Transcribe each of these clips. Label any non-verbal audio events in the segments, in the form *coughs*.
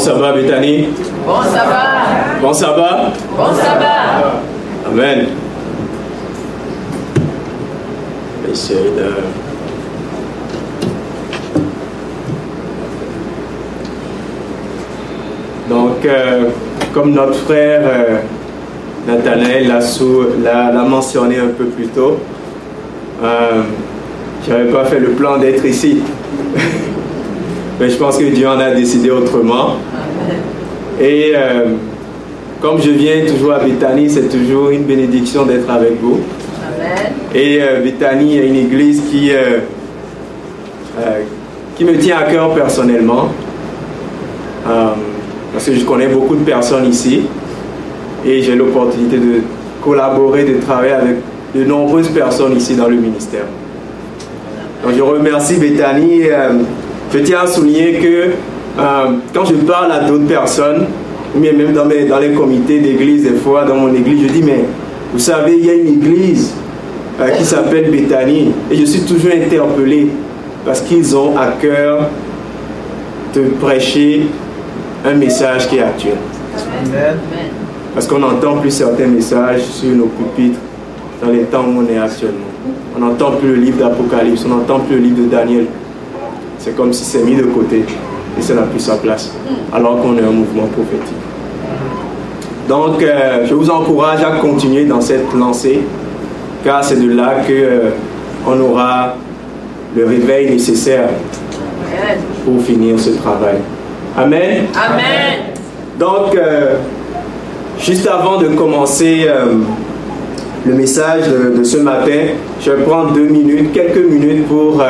sabbat, Bethany. Bon sabbat. Bon sabbat. Bon sabbat. Amen. Essayer de... Donc, euh, comme notre frère euh, Nathanaël l'a mentionné un peu plus tôt, euh, j'avais pas fait le plan d'être ici. *laughs* Mais je pense que Dieu en a décidé autrement. Et euh, comme je viens toujours à Bethany, c'est toujours une bénédiction d'être avec vous. Amen. Et euh, Bethany est une église qui, euh, euh, qui me tient à cœur personnellement. Parce que je connais beaucoup de personnes ici. Et j'ai l'opportunité de collaborer, de travailler avec de nombreuses personnes ici dans le ministère. Donc je remercie Bethany. et, je tiens à souligner que euh, quand je parle à d'autres personnes, ou bien même dans, mes- dans les comités d'église, des fois dans mon église, je dis, mais vous savez, il y a une église euh, qui s'appelle Bethany. Et je suis toujours interpellé parce qu'ils ont à cœur de prêcher un message qui est actuel. Amen. Parce qu'on n'entend plus certains messages sur nos pupitres dans les temps où on est actuellement. On n'entend plus le livre d'Apocalypse, on n'entend plus le livre de Daniel. C'est comme si c'est mis de côté et ça n'a plus sa place, alors qu'on est un mouvement prophétique. Donc, euh, je vous encourage à continuer dans cette lancée, car c'est de là que euh, on aura le réveil nécessaire pour finir ce travail. Amen. Amen. Donc, euh, juste avant de commencer le message de, de ce matin, je vais prendre deux minutes, quelques minutes pour,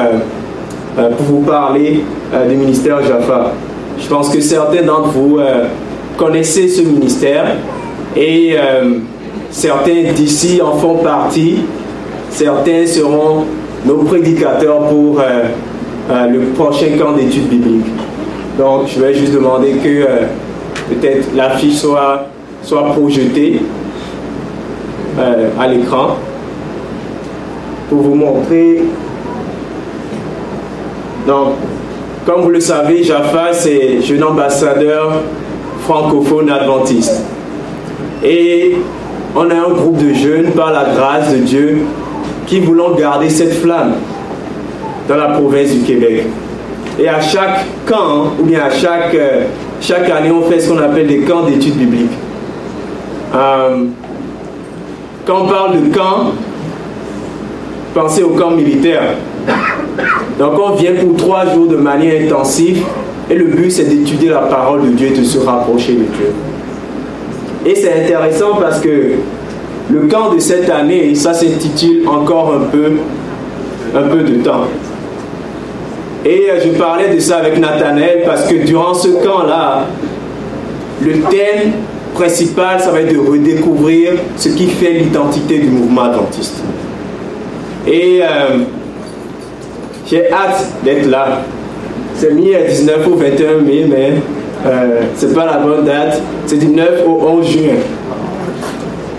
pour vous parler euh, du ministère Jaffa. Je pense que certains d'entre vous euh, connaissez ce ministère et euh, certains d'ici en font partie. Certains seront nos prédicateurs pour euh, euh, le prochain camp d'études bibliques. Donc, je vais juste demander que euh, peut-être l'affiche soit, soit projetée euh, à l'écran pour vous montrer. Donc, comme vous le savez, Jaffa, c'est jeune ambassadeur francophone adventiste. Et on a un groupe de jeunes, par la grâce de Dieu, qui voulons garder cette flamme dans la province du Québec. Et à chaque camp, ou bien à chaque, euh, chaque année, on fait ce qu'on appelle des camps d'études bibliques. Euh, quand on parle de camp, pensez au camp militaire. Donc on vient pour trois jours de manière intensive et le but c'est d'étudier la parole de Dieu et de se rapprocher de Dieu. Et c'est intéressant parce que le camp de cette année, ça s'intitule encore un peu, un peu de temps. Et euh, je parlais de ça avec Nathanaël parce que durant ce camp-là, le thème principal, ça va être de redécouvrir ce qui fait l'identité du mouvement adventiste. Et euh, j'ai hâte d'être là. C'est mis à 19 au 21 mai, mais euh, c'est pas la bonne date. C'est du 9 au 11 juin.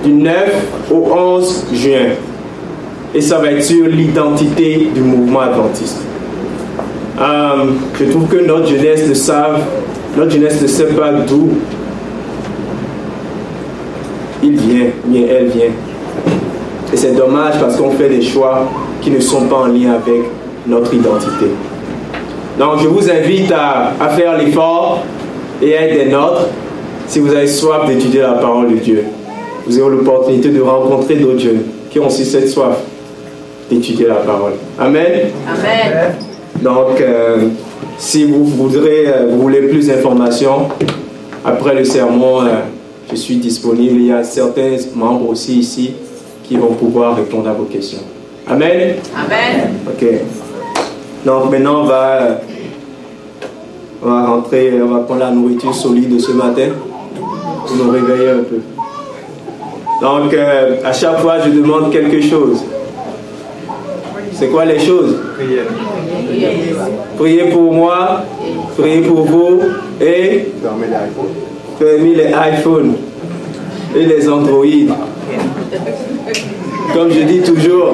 Du 9 au 11 juin. Et ça va être sur l'identité du mouvement adventiste. Euh, je trouve que notre jeunesse ne savent, notre jeunesse ne sait pas d'où il vient, bien elle vient. Et c'est dommage parce qu'on fait des choix qui ne sont pas en lien avec notre identité. Donc je vous invite à, à faire l'effort et à être des nôtres si vous avez soif d'étudier la parole de Dieu. Vous aurez l'opportunité de rencontrer d'autres jeunes qui ont aussi cette soif d'étudier la parole. Amen. Amen. Donc, euh, si vous voudrez, euh, vous voulez plus d'informations, après le sermon, euh, je suis disponible. Il y a certains membres aussi ici qui vont pouvoir répondre à vos questions. Amen. Amen. Ok. Donc maintenant, on va, on va rentrer, on va prendre la nourriture solide de ce matin pour nous réveiller un peu. Donc, euh, à chaque fois, je demande quelque chose. C'est quoi les choses? Priez pour moi, priez pour vous et fermez les iPhones et les Android. Comme je dis toujours,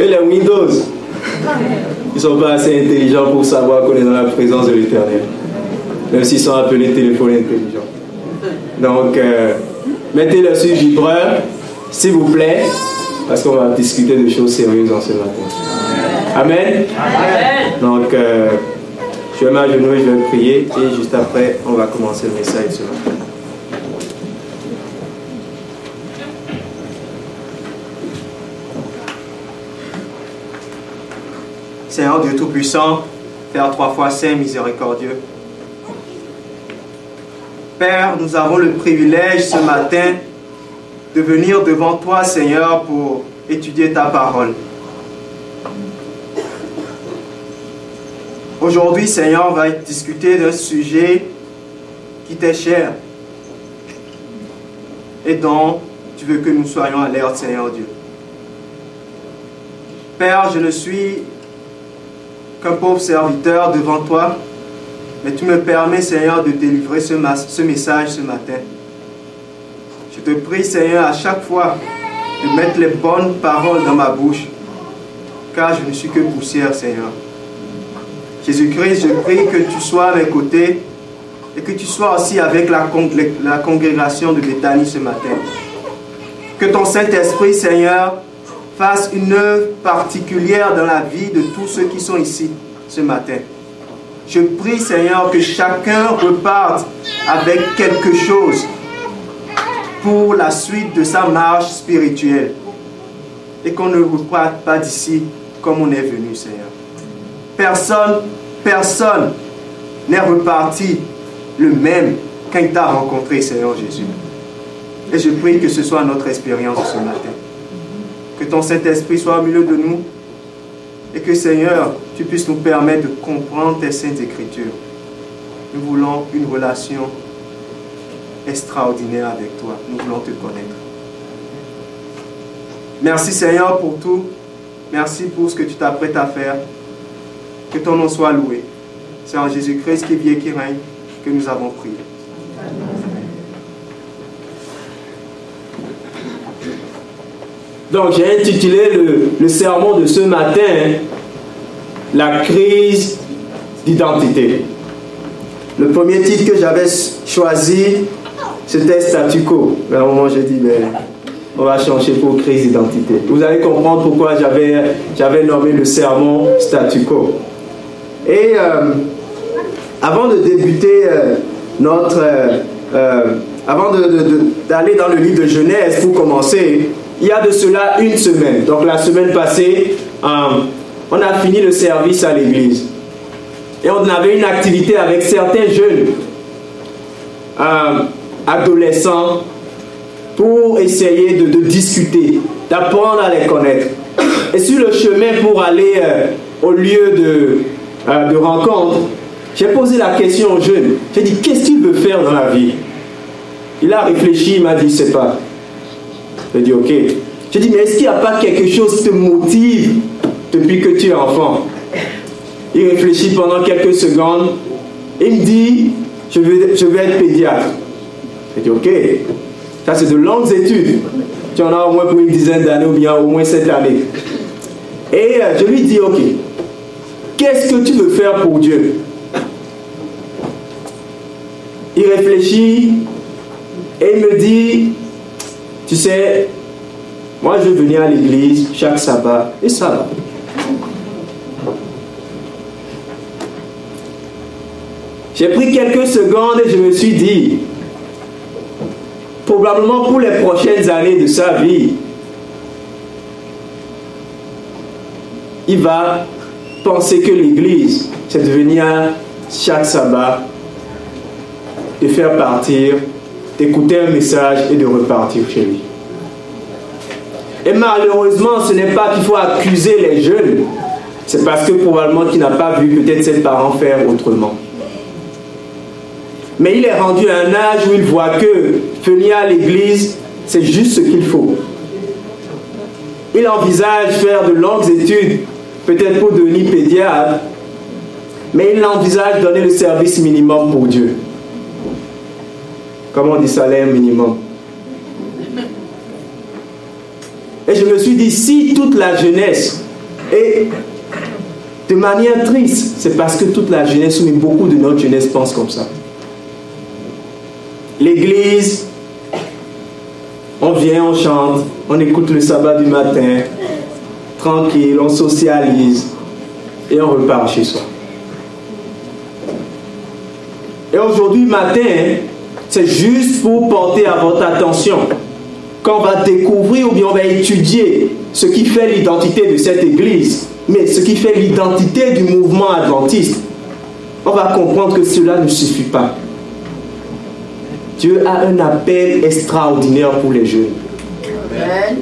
et les Windows. Ils ne sont pas assez intelligents pour savoir qu'on est dans la présence de l'Éternel. même s'ils sont appelés téléphones intelligents. Donc, euh, mettez-le sur vibreur, s'il vous plaît, parce qu'on va discuter de choses sérieuses en ce matin. Amen. Amen. Donc, euh, je vais m'agenouiller, je vais prier, et juste après, on va commencer le message ce matin. Seigneur Dieu Tout-Puissant, Père trois fois saint, miséricordieux. Père, nous avons le privilège ce matin de venir devant toi, Seigneur, pour étudier ta parole. Aujourd'hui, Seigneur, on va discuter d'un sujet qui t'est cher et dont tu veux que nous soyons alertes, Seigneur Dieu. Père, je ne suis qu'un pauvre serviteur devant toi, mais tu me permets, Seigneur, de délivrer ce, message ce matin. Je te prie, Seigneur, à chaque fois de mettre les bonnes paroles dans ma bouche, car je ne suis que poussière, Seigneur. Jésus-Christ, je prie que tu sois à mes côtés et que tu sois aussi avec la, la congrégation de Béthanie ce matin. Que ton Saint-Esprit, Seigneur, fasse une œuvre particulière dans la vie de tous ceux qui sont ici ce matin. Je prie, Seigneur, que chacun reparte avec quelque chose pour la suite de sa marche spirituelle et qu'on ne reparte pas d'ici comme on est venu, Seigneur. Personne, personne n'est reparti le même quand il t'a rencontré, Seigneur Jésus. Et je prie que ce soit notre expérience ce matin. Que ton Saint-Esprit soit au milieu de nous et que, Seigneur, tu puisses nous permettre de comprendre tes saintes écritures. Nous voulons une relation extraordinaire avec toi. Nous voulons te connaître. Merci, Seigneur, pour tout. Merci pour ce que tu t'apprêtes à faire. Que ton nom soit loué. C'est en Jésus-Christ qui vit et qui règne que nous avons prié. Donc j'ai intitulé le, sermon de ce matin La crise d'identité. Le premier titre que j'avais choisi, c'était statu quo. À un moment, j'ai dit, ben, on va changer pour crise d'identité. Vous allez comprendre pourquoi j'avais nommé le sermon statu quo. Et euh, avant de débuter euh, notre... Euh, avant d'aller dans le livre de Genèse pour commencer, il y a de cela une semaine. Donc la semaine passée, on a fini le service à l'église. Et on avait une activité avec certains jeunes adolescents pour essayer de, discuter, d'apprendre à les connaître. Et sur le chemin pour aller au lieu de, euh, de rencontre, j'ai posé la question au jeune. J'ai dit, qu'est-ce qu'il veut faire dans la vie? Il a réfléchi, il m'a dit, c'est pas. J'ai dit, ok. J'ai dit, mais est-ce qu'il n'y a pas quelque chose qui te motive depuis que tu es enfant? Il réfléchit pendant quelques secondes. Il me dit, je veux, je veux être pédiatre. J'ai dit, ok. Ça, c'est de longues études. Tu en as au moins pour une dizaine d'années ou bien au moins sept années. Et euh, je lui dis, ok, Qu'est-ce que tu veux faire pour Dieu? Il réfléchit et il me dit, tu sais, moi je venir à l'église chaque sabbat et ça va. J'ai pris quelques secondes et je me suis dit, probablement pour les prochaines années de sa vie, il va penser que l'Église, c'est de venir chaque sabbat, de faire partir, d'écouter un message et de repartir chez lui. Et malheureusement, ce n'est pas qu'il faut accuser les jeunes, c'est parce que probablement qu'il n'a pas vu peut-être ses parents faire autrement. Mais il est rendu à un âge où il voit que venir à l'église, c'est juste ce qu'il faut. Il envisage faire de longues études peut-être pour devenir pédiatre, mais il envisage donner le service minimum pour Dieu. Comment on dit salaire minimum Et je me suis dit, si toute la jeunesse est de manière triste. C'est parce que toute la jeunesse, mais beaucoup de notre jeunesse pense comme ça. L'église, on vient, on chante, on écoute le sabbat du matin, tranquille, on socialise et on repart chez soi. Et aujourd'hui matin, c'est juste pour porter à votre attention qu'on va découvrir ou bien on va étudier ce qui fait l'identité de cette église, mais ce qui fait l'identité du mouvement adventiste. On va comprendre que cela ne suffit pas. Dieu a un appel extraordinaire pour les jeunes. Amen.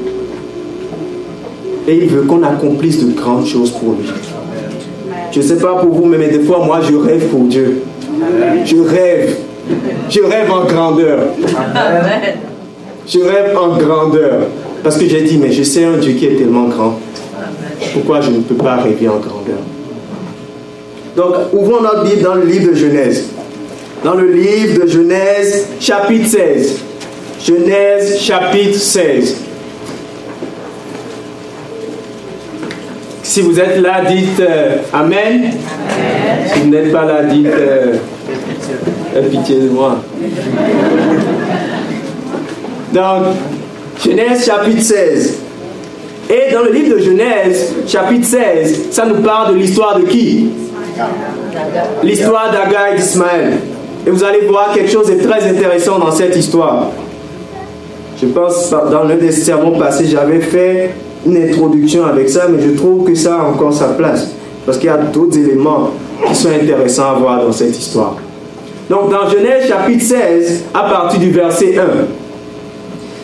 Et il veut qu'on accomplisse de grandes choses pour lui. Je ne sais pas pour vous, mais des fois, moi, je rêve pour Dieu. Je rêve. Je rêve en grandeur. Amen. Je rêve en grandeur. Parce que j'ai dit, mais je sais un Dieu qui est tellement grand. Pourquoi je ne peux pas rêver en grandeur? Donc, ouvrons notre Bible dans le livre de Genèse. Dans le livre de Genèse, chapitre 16. Genèse, chapitre 16. Si vous êtes là, dites euh, Amen. Si vous n'êtes pas là, dites euh, pitié de moi. Donc, Genèse chapitre 16. Et dans le livre de Genèse, chapitre 16, ça nous parle de l'histoire de qui? L'histoire d'Agar et d'Ismaël. Et vous allez voir quelque chose de très intéressant dans cette histoire. Je pense dans l'un des sermons passés, j'avais fait une introduction avec ça, mais je trouve que ça a encore sa place. Parce qu'il y a d'autres éléments qui sont intéressants à voir dans cette histoire. Donc dans Genèse chapitre 16, à partir du verset 1,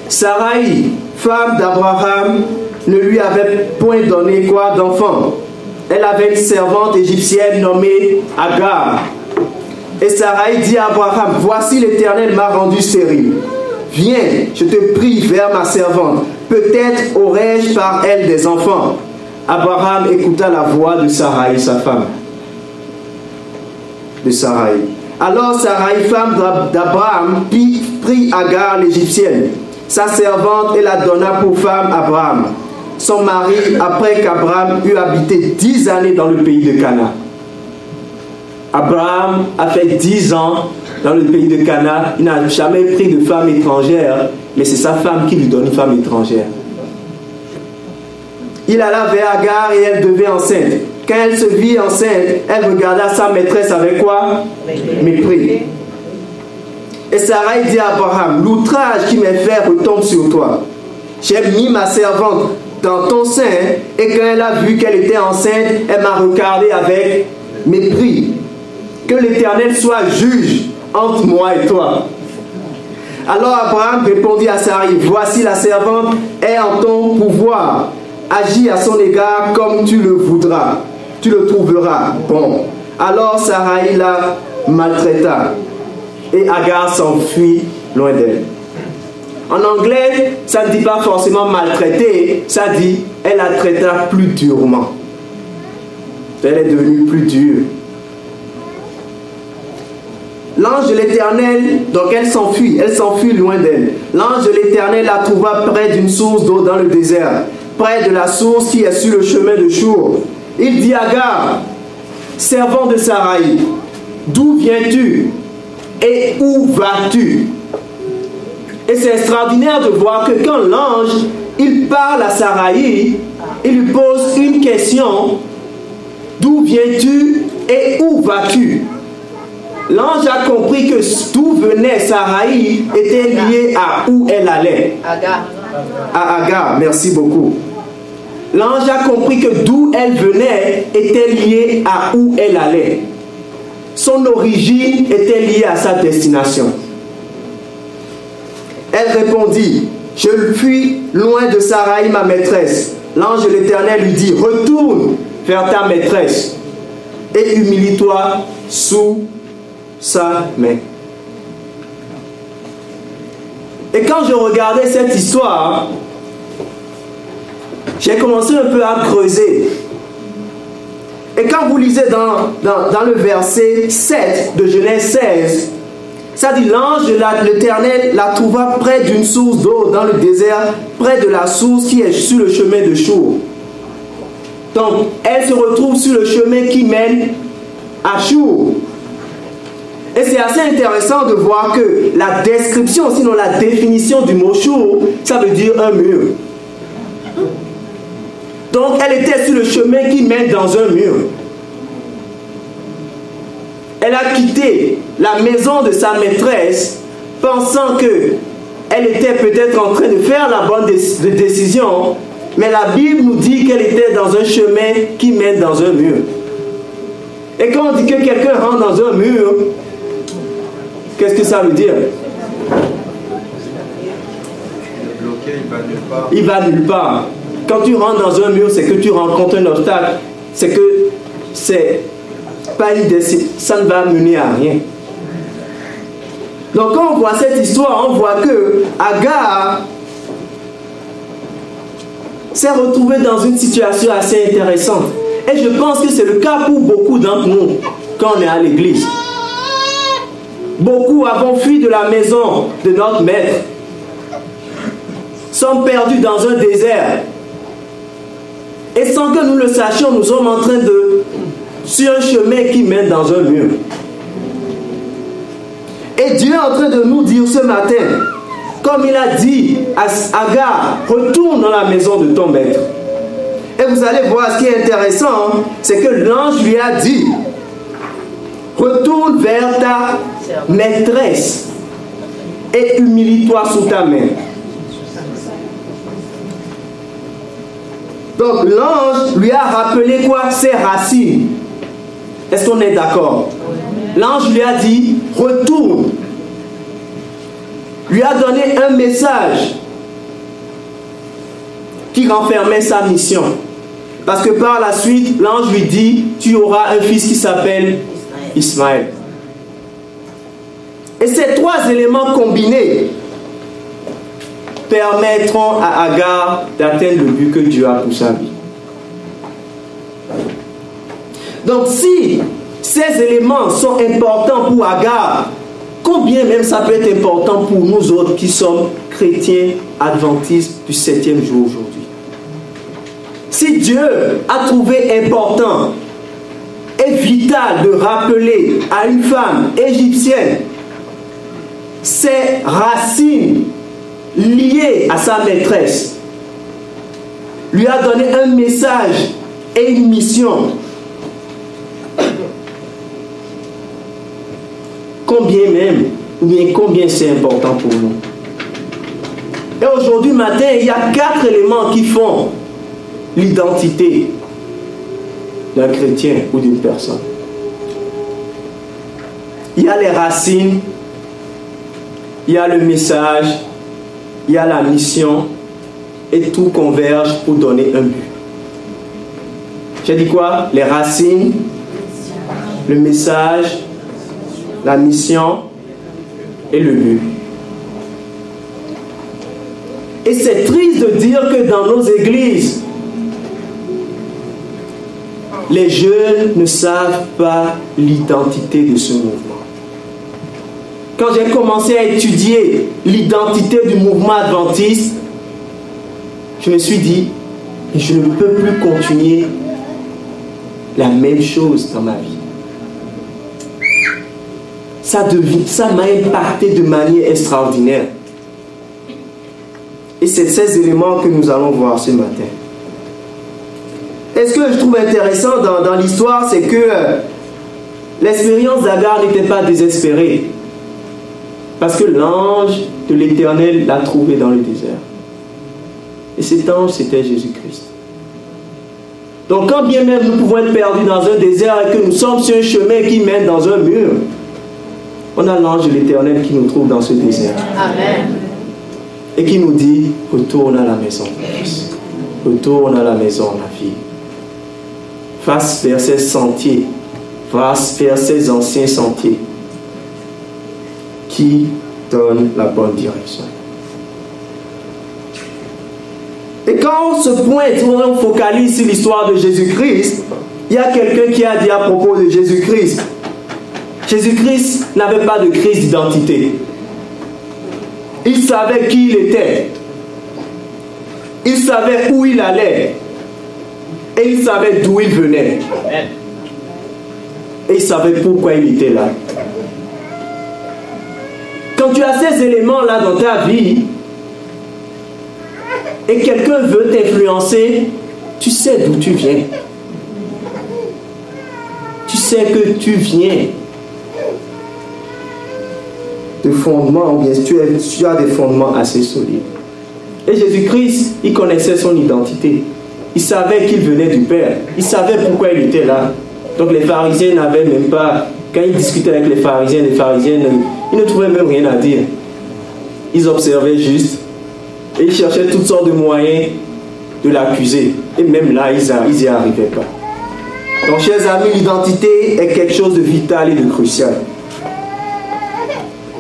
Sarai, femme d'Abraham, ne lui avait point donné quoi d'enfant. Elle avait une servante égyptienne nommée Agar. Et Sarai dit à Abraham, voici l'Éternel m'a rendu stérile. Viens, je te prie vers ma servante. Peut-être aurai-je par elle des enfants. Abraham écouta la voix de Sarai, sa femme. De Sarai. Alors Sarai, femme d'Abraham, prit Agar l'Égyptienne, sa servante, et la donna pour femme à Abraham. Son mari, après qu'Abraham eut habité dix années dans le pays de Cana. Abraham a fait dix ans dans le pays de Cana. Il n'a jamais pris de femme étrangère, mais c'est sa femme qui lui donne une femme étrangère. Il alla vers Agar et elle devait enceinte. Quand elle se vit enceinte, elle regarda sa maîtresse avec quoi? Mépris. Et Sarai dit à Abraham, l'outrage qui m'est fait retombe sur toi. J'ai mis ma servante dans ton sein et quand elle a vu qu'elle était enceinte, elle m'a regardé avec mépris. Que l'Éternel soit juge entre moi et toi. Alors Abraham répondit à Sarai, voici la servante est en ton pouvoir. Agis à son égard comme tu le voudras. Tu le trouveras bon. Alors Sarai la maltraita et Agar s'enfuit loin d'elle. En anglais, ça ne dit pas forcément maltraiter, ça dit elle la traitera plus durement. Elle est devenue plus dure. L'ange de l'Éternel, donc elle s'enfuit, elle s'enfuit loin d'elle. L'ange de l'Éternel la trouva près d'une source d'eau dans le désert, près de la source qui est sur le chemin de Chour. Il dit à Agar, servant de Sarai, d'où viens-tu et où vas-tu? Et c'est extraordinaire de voir que quand l'ange, il parle à Sarai, il lui pose une question, d'où viens-tu et où vas-tu? L'ange a compris que d'où venait Sarai était lié à où elle allait. À Agar, merci beaucoup. L'ange a compris que d'où elle venait était lié à où elle allait. Son origine était liée à sa destination. Elle répondit, je fuis loin de Sarai, ma maîtresse. L'ange de l'Éternel lui dit, retourne vers ta maîtresse et humilie-toi sous sa main. Et quand je regardais cette histoire, j'ai commencé un peu à creuser. Et quand vous lisez dans, dans, le verset 7 de Genèse 16, ça dit l'ange de l'Éternel la trouva près d'une source d'eau dans le désert, près de la source qui est sur le chemin de Chour. Donc, elle se retrouve sur le chemin qui mène à Chour. Et c'est assez intéressant de voir que la description, sinon la définition du mot Chour, ça veut dire un mur. Donc, elle était sur le chemin qui mène dans un mur. Elle a quitté la maison de sa maîtresse pensant que elle était peut-être en train de faire la bonne décision, mais la Bible nous dit qu'elle était dans un chemin qui mène dans un mur. Et quand on dit que quelqu'un rentre dans un mur, qu'est-ce que ça veut dire? Il va nulle part. Quand tu rentres dans un mur, c'est que tu rencontres un obstacle. C'est que c'est pas décision. Ça ne va mener à rien. Donc quand on voit cette histoire, on voit que Agar s'est retrouvé dans une situation assez intéressante. Et je pense que c'est le cas pour beaucoup d'entre nous quand on est à l'église. Beaucoup avons fui de la maison de notre maître, sommes perdus dans un désert. Et sans que nous le sachions, nous sommes en train de... sur un chemin qui mène dans un mur. Et Dieu est en train de nous dire ce matin, comme il a dit à Agar, retourne dans la maison de ton maître. Et vous allez voir ce qui est intéressant, hein, c'est que l'ange lui a dit, retourne vers ta maîtresse et humilie-toi sous ta main. Donc l'ange lui a rappelé quoi? Ses racines. Est-ce qu'on est, d'accord? L'ange lui a dit, retourne. Lui a donné un message qui renfermait sa mission. Parce que par la suite, l'ange lui dit, tu auras un fils qui s'appelle Ismaël. Et ces trois éléments combinés permettront à Agar d'atteindre le but que Dieu a pour sa vie. Donc si ces éléments sont importants pour Agar, combien même ça peut être important pour nous autres qui sommes chrétiens adventistes du septième jour aujourd'hui? Si Dieu a trouvé important et vital de rappeler à une femme égyptienne ses racines liées à sa maîtresse, lui a donné un message et une mission combien même, ou bien combien c'est important pour nous. Et aujourd'hui matin, il y a quatre éléments qui font l'identité d'un chrétien ou d'une personne. Il y a les racines, il y a le message, il y a la mission, et tout converge pour donner un but. J'ai dit quoi? Les racines, le message, la mission et le but. Et c'est triste de dire que dans nos églises, les jeunes ne savent pas l'identité de ce mouvement. Quand j'ai commencé à étudier l'identité du mouvement adventiste, je me suis dit, je ne peux plus continuer la même chose dans ma vie ça m'a impacté de manière extraordinaire. Et c'est ces éléments que nous allons voir ce matin. Et ce que je trouve intéressant dans, l'histoire, c'est que euh, l'expérience d'Agar n'était pas désespérée. Parce que l'ange de l'Éternel l'a trouvé dans le désert. Et cet ange, c'était Jésus-Christ. Donc quand bien même nous pouvons être perdus dans un désert et que nous sommes sur un chemin qui mène dans un mur, on a l'ange de l'Éternel qui nous trouve dans ce désert. Amen. Et qui nous dit, retourne à la maison. Retourne à la maison, ma fille. Face vers ces sentiers. Face vers ces anciens sentiers qui donnent la bonne direction. Et quand on se pointe, on focalise sur l'histoire de Jésus-Christ, il y a quelqu'un qui a dit à propos de Jésus-Christ, Jésus-Christ n'avait pas de crise d'identité. Il savait qui il était. Il savait où il allait. Et il savait d'où il venait. Et il savait pourquoi il était là. Quand tu as ces éléments-là dans ta vie, et quelqu'un veut t'influencer, tu sais d'où tu viens. Tu sais que tu viens de fondements, ou bien tu, tu as des fondements assez solides. Et Jésus-Christ, il connaissait son identité. Il savait qu'il venait du Père. Il savait pourquoi il était là. Donc les pharisiens n'avaient même pas, quand il discutait avec les pharisiens, les pharisiens, ils ne trouvaient même rien à dire. Ils observaient juste et ils cherchaient toutes sortes de moyens de l'accuser. Et même là, ils n'y arrivaient pas. Donc, chers amis, l'identité est quelque chose de vital et de crucial.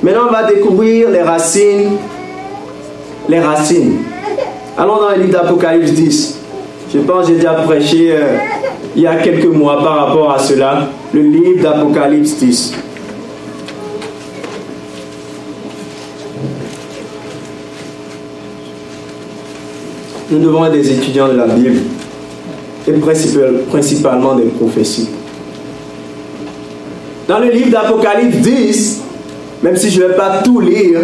Maintenant, on va découvrir les racines. Les racines. Allons dans le livre d'Apocalypse 10. Je pense que j'ai déjà prêché euh, il y a quelques mois par rapport à cela. Le livre d'Apocalypse 10. Nous devons être des étudiants de la Bible et principalement des prophéties. Dans le livre d'Apocalypse 10, même si je ne vais pas tout lire,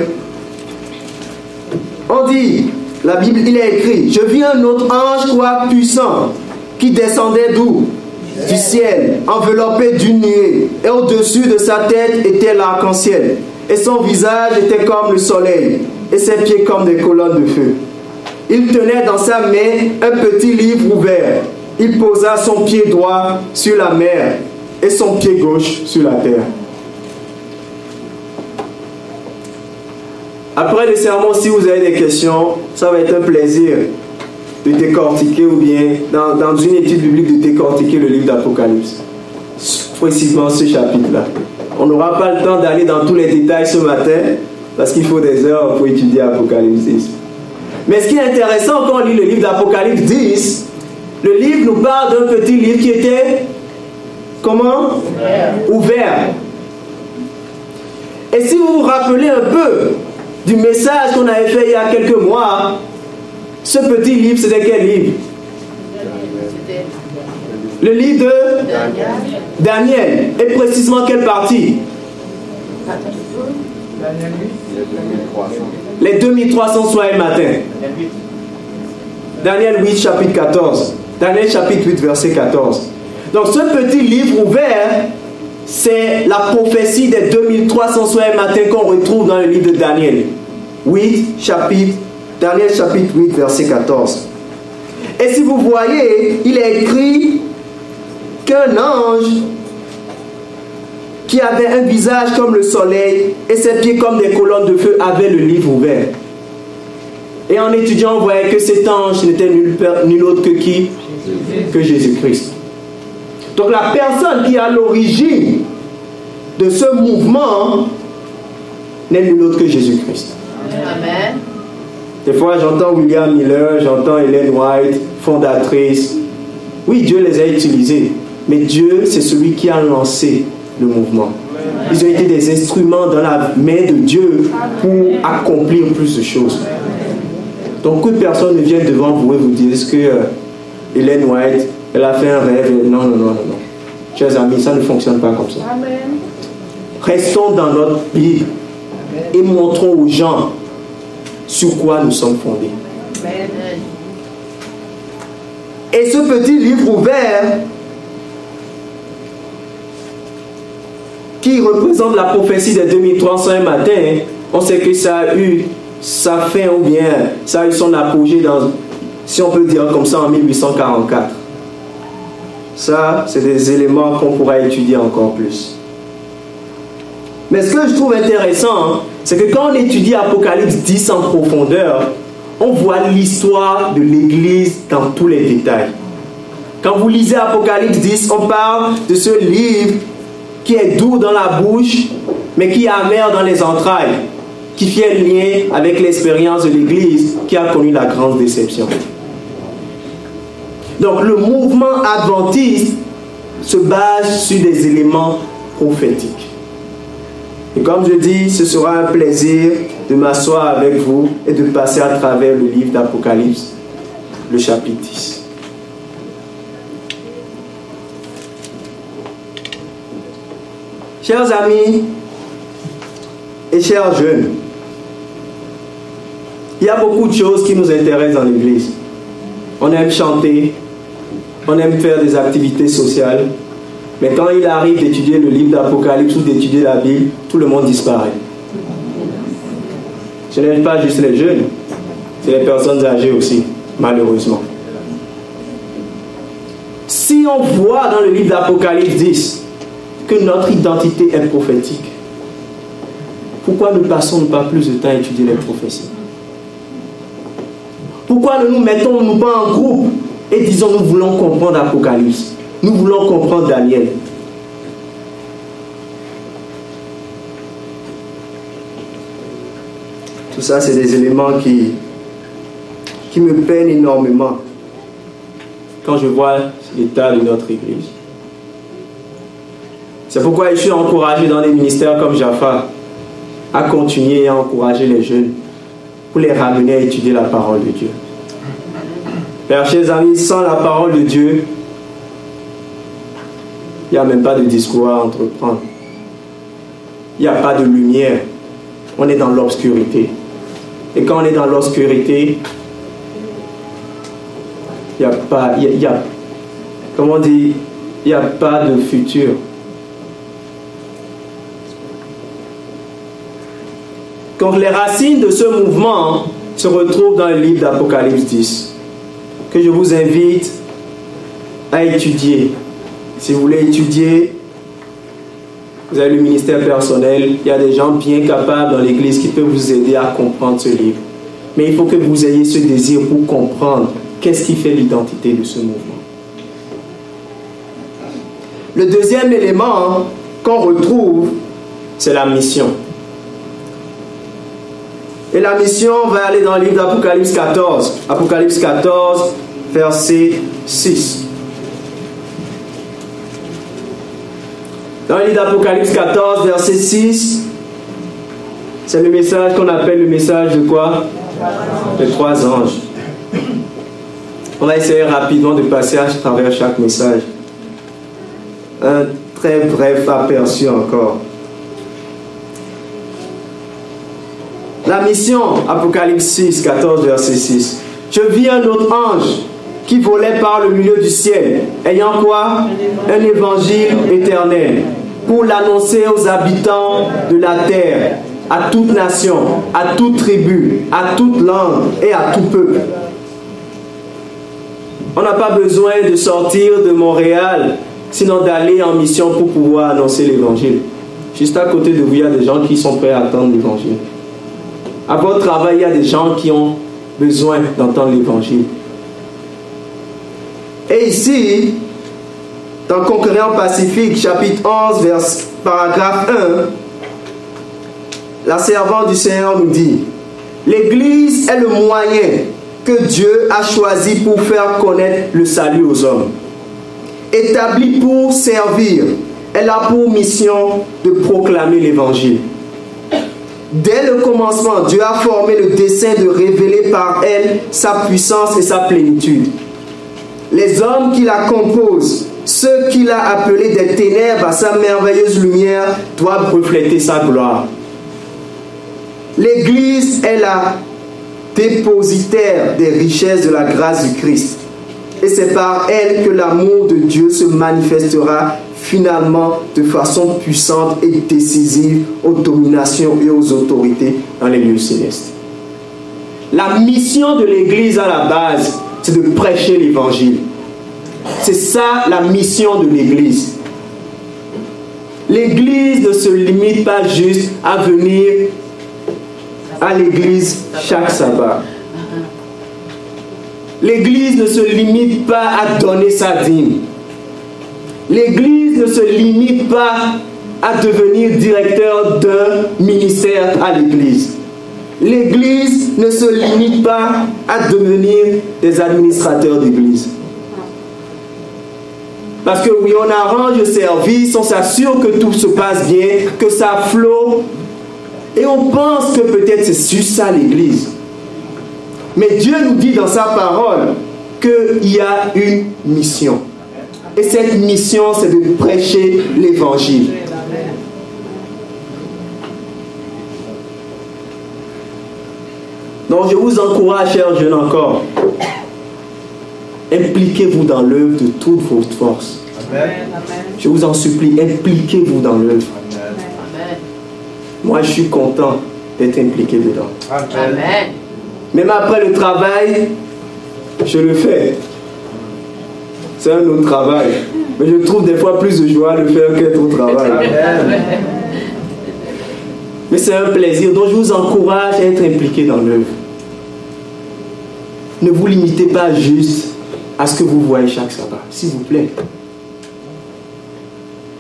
on dit, la Bible, il est écrit, je vis un autre ange, quoi, puissant, qui descendait d'où? Du ciel, enveloppé d'une nuée, et au-dessus de sa tête était l'arc-en-ciel, et son visage était comme le soleil, et ses pieds comme des colonnes de feu. Il tenait dans sa main un petit livre ouvert. Il posa son pied droit sur la mer et son pied gauche sur la terre. Après le sermon, si vous avez des questions, ça va être un plaisir de décortiquer ou bien dans, une étude biblique de décortiquer le livre d'Apocalypse. Précisément ce chapitre-là. On n'aura pas le temps d'aller dans tous les détails ce matin parce qu'il faut des heures pour étudier Apocalypse. Mais ce qui est intéressant quand on lit le livre d'Apocalypse 10, le livre nous parle d'un petit livre qui était comment? Ouvert. Et si vous vous rappelez un peu du message qu'on avait fait il y a quelques mois, ce petit livre, c'était quel livre? Le livre de Daniel. Et précisément quelle partie? Les 2300 soirs et matin. Daniel 8, chapitre 14. Daniel chapitre 8, verset 14. Donc ce petit livre ouvert, c'est la prophétie des 2300 soirs et matin qu'on retrouve dans le livre de Daniel. 8, chapitre, Daniel chapitre 8, verset 14. Et si vous voyez, il est écrit qu'un ange qui avait un visage comme le soleil et ses pieds comme des colonnes de feu avait le livre ouvert. Et en étudiant, on voyait que cet ange n'était nul, autre que qui? Que Jésus-Christ. Donc la personne qui est à l'origine de ce mouvement n'est nul autre que Jésus-Christ. Amen. Des fois, j'entends William Miller, j'entends Hélène White, fondatrice. Oui, Dieu les a utilisés. Mais Dieu, c'est celui qui a lancé le mouvement. Ils ont été des instruments dans la main de Dieu pour accomplir plus de choses. Donc que personne ne vienne devant vous et vous dise que euh, Hélène White, elle a fait un rêve. Non, non, non, non, non. Chers amis, ça ne fonctionne pas comme ça. Restons dans notre Bible et montrons aux gens sur quoi nous sommes fondés. Et ce petit livre ouvert qui représente la prophétie des 2300 matin, on sait que ça a eu sa fin ou bien ça a eu son apogée dans, si on peut dire comme ça, en 1844. Ça, c'est des éléments qu'on pourra étudier encore plus. Mais ce que je trouve intéressant, c'est que quand on étudie Apocalypse 10 en profondeur, on voit l'histoire de l'Église dans tous les détails. Quand vous lisez Apocalypse 10, on parle de ce livre qui est doux dans la bouche, mais qui est amer dans les entrailles, qui fait lien avec l'expérience de l'Église qui a connu la grande déception. Donc le mouvement adventiste se base sur des éléments prophétiques. Et comme je dis, ce sera un plaisir de m'asseoir avec vous et de passer à travers le livre d'Apocalypse, le chapitre 10. Chers amis et chers jeunes, il y a beaucoup de choses qui nous intéressent dans l'Église. On aime chanter, on aime faire des activités sociales, mais quand il arrive d'étudier le livre d'Apocalypse ou d'étudier la Bible, tout le monde disparaît. Ce n'est pas juste les jeunes, c'est les personnes âgées aussi, malheureusement. Si on voit dans le livre d'Apocalypse 10 que notre identité est prophétique, pourquoi ne passons-nous pas plus de temps à étudier les prophéties? Pourquoi ne nous mettons-nous pas en groupe et disons nous voulons comprendre Apocalypse? Nous voulons comprendre Daniel Tout ça, c'est des éléments qui, qui me peinent énormément quand je vois l'état de notre Église. C'est pourquoi je suis encouragé dans les ministères comme Jaffa à continuer à encourager les jeunes pour les ramener à étudier la parole de Dieu. Père, chers amis, sans la parole de Dieu, il n'y a même pas de discours à entreprendre. Il n'y a pas de lumière. On est dans l'obscurité. Et quand on est dans l'obscurité, il n'y a pas, il y a, comment il n'y a pas de futur. Donc les racines de ce mouvement se retrouvent dans le livre d'Apocalypse 10, que je vous invite à étudier. Si vous voulez étudier, vous avez le ministère personnel, il y a des gens bien capables dans l'Église qui peuvent vous aider à comprendre ce livre. Mais il faut que vous ayez ce désir pour comprendre qu'est-ce qui fait l'identité de ce mouvement. Le deuxième élément qu'on retrouve, c'est la mission. Et la mission va aller dans le livre d'Apocalypse 14. Apocalypse 14, verset 6. Dans le livre d'Apocalypse 14, verset 6, c'est le message qu'on appelle le message de quoi? De trois anges. On va essayer rapidement de passer à travers chaque message. Un très bref aperçu encore. La mission, Apocalypse 6, 14, verset 6. Je vis un autre ange qui volait par le milieu du ciel, ayant quoi? Un évangile éternel, pour l'annoncer aux habitants de la terre, à toute nation, à toute tribu, à toute langue et à tout peuple. On n'a pas besoin de sortir de Montréal, sinon d'aller en mission pour pouvoir annoncer l'évangile. Juste à côté de vous, il y a des gens qui sont prêts à attendre l'évangile. À votre travail, il y a des gens qui ont besoin d'entendre l'évangile. Et ici, dans Conquérant Pacifique, chapitre 11, vers, paragraphe 1, la servante du Seigneur nous dit, l'Église est le moyen que Dieu a choisi pour faire connaître le salut aux hommes. Établie pour servir, elle a pour mission de proclamer l'Évangile. Dès le commencement, Dieu a formé le dessein de révéler par elle sa puissance et sa plénitude. Les hommes qui la composent, ceux qu'il a appelés des ténèbres à sa merveilleuse lumière, doivent refléter sa gloire. L'Église est la dépositaire des richesses de la grâce du Christ. Et c'est par elle que l'amour de Dieu se manifestera finalement de façon puissante et décisive aux dominations et aux autorités dans les lieux célestes. La mission de l'Église à la base, c'est de prêcher l'Évangile. C'est ça la mission de l'Église. L'Église ne se limite pas juste à venir à l'église chaque sabbat. L'église ne se limite pas à donner sa dîme. L'église ne se limite pas à devenir directeur d'un ministère à l'église. L'église ne se limite pas à devenir des administrateurs d'église. Parce que oui, on arrange le service, on s'assure que tout se passe bien, que ça flot, et on pense que peut-être c'est juste ça l'Église. Mais Dieu nous dit dans sa parole qu'il y a une mission. Et cette mission, c'est de prêcher l'Évangile. Donc je vous encourage, chers jeunes encore, impliquez-vous dans l'œuvre de toute votre force. Je vous en supplie, impliquez-vous dans l'œuvre. Moi, je suis content d'être impliqué dedans. Amen. Même après le travail, je le fais. C'est un autre travail. Mais je trouve des fois plus de joie à le faire qu'être au travail. Mais c'est un plaisir. Donc je vous encourage à être impliqué dans l'œuvre. Ne vous limitez pas juste à ce que vous voyez chaque sabbat, s'il vous plaît.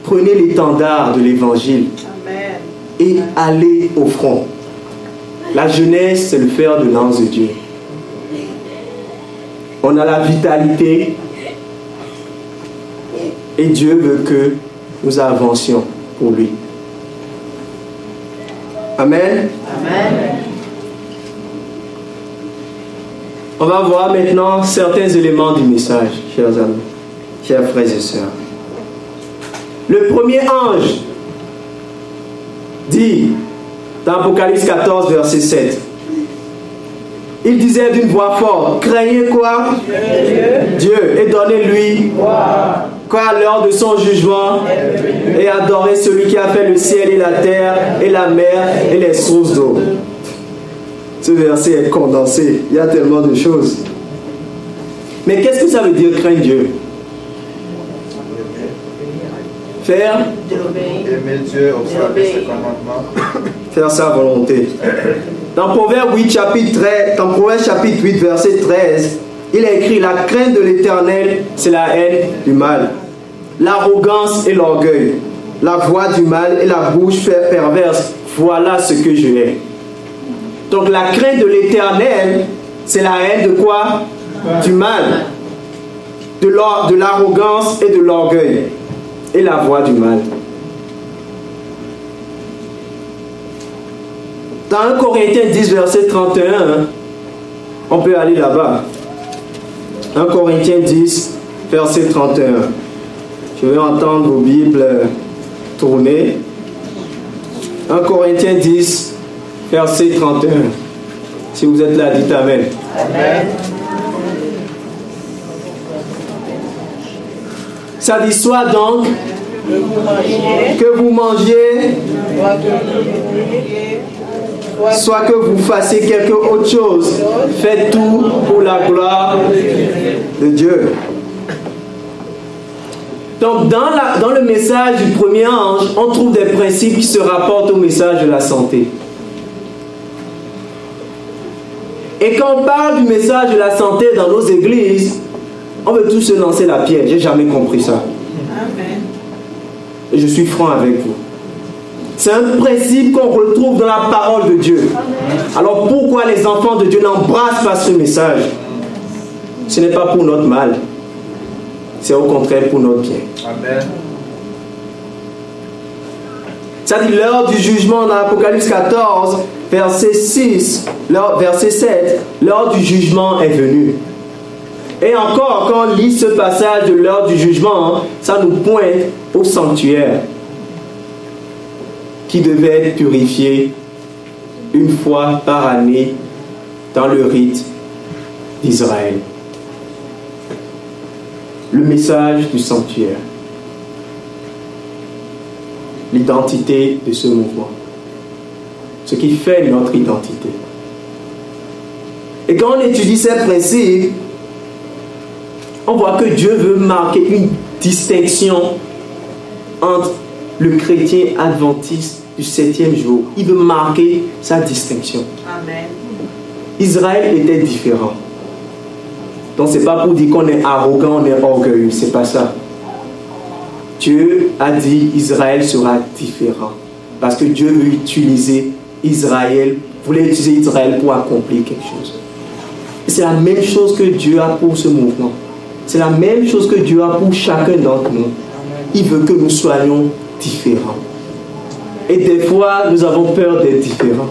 Prenez l'étendard de l'évangile et allez au front. La jeunesse, c'est le fer de lance de Dieu. On a la vitalité et Dieu veut que nous avancions pour lui. Amen. Amen. On va voir maintenant certains éléments du message, chers amis, chers frères et sœurs. Le premier ange dit dans Apocalypse 14, verset 7, il disait d'une voix forte, craignez quoi? Dieu, et donnez-lui quoi l'heure de son jugement et adorez celui qui a fait le ciel et la terre et la mer et les sources d'eau. Ce verset est condensé, il y a tellement de choses. Mais qu'est-ce que ça veut dire craindre Dieu? Faire? Aimer Dieu, observer ses commandements. *coughs* faire sa volonté. Dans Proverbe 8, chapitre 13, dans Proverbe chapitre 8, verset 13, il a écrit La crainte de l'éternel, c'est la haine du mal. L'arrogance et l'orgueil. La voix du mal et la bouche per- perverse. Voilà ce que je hais. Donc la crainte de l'éternel, c'est la haine de quoi? Du mal. De l'arrogance et de l'orgueil. Et la voix du mal. Dans 1 Corinthiens 10, verset 31, hein, on peut aller là-bas. 1 Corinthiens 10, verset 31. Je vais entendre vos Bibles tourner. 1 Corinthiens 10, verset 31. Si vous êtes là, dites Amen. Ça dit soit donc que vous mangiez, soit que vous fassiez quelque autre chose. Faites tout pour la gloire de Dieu. Donc dans, la- dans le message du premier ange, on trouve des principes qui se rapportent au message de la santé. Et quand on parle du message de la santé dans nos églises, on veut tous se lancer la pierre. J'ai jamais compris ça. Et je suis franc avec vous. C'est un principe qu'on retrouve dans la parole de Dieu. Alors pourquoi les enfants de Dieu n'embrassent pas ce message? Ce n'est pas pour notre mal. C'est au contraire pour notre bien. Amen. Ça dit l'heure du jugement dans l'Apocalypse 14, verset 6, l'heure- verset 7, l'heure du jugement est venue. Et encore, quand on lit ce passage de l'heure du jugement, ça nous pointe au sanctuaire qui devait être purifié une fois par année dans le rite d'Israël. Le message du sanctuaire l'identité de ce mouvement. Ce qui fait notre identité. Et quand on étudie ces principes, on voit que Dieu veut marquer une distinction entre le chrétien adventiste du septième jour. Il veut marquer sa distinction. Amen. Israël était différent. Donc c'est pas pour dire qu'on est arrogant, on est orgueilleux, c'est pas ça. Dieu a dit Israël sera différent. Parce que Dieu veut utiliser Israël, voulait utiliser Israël pour accomplir quelque chose. C'est la même chose que Dieu a pour ce mouvement. C'est la même chose que Dieu a pour chacun d'entre nous. Il veut que nous soyons différents. Et des fois, nous avons peur d'être différents.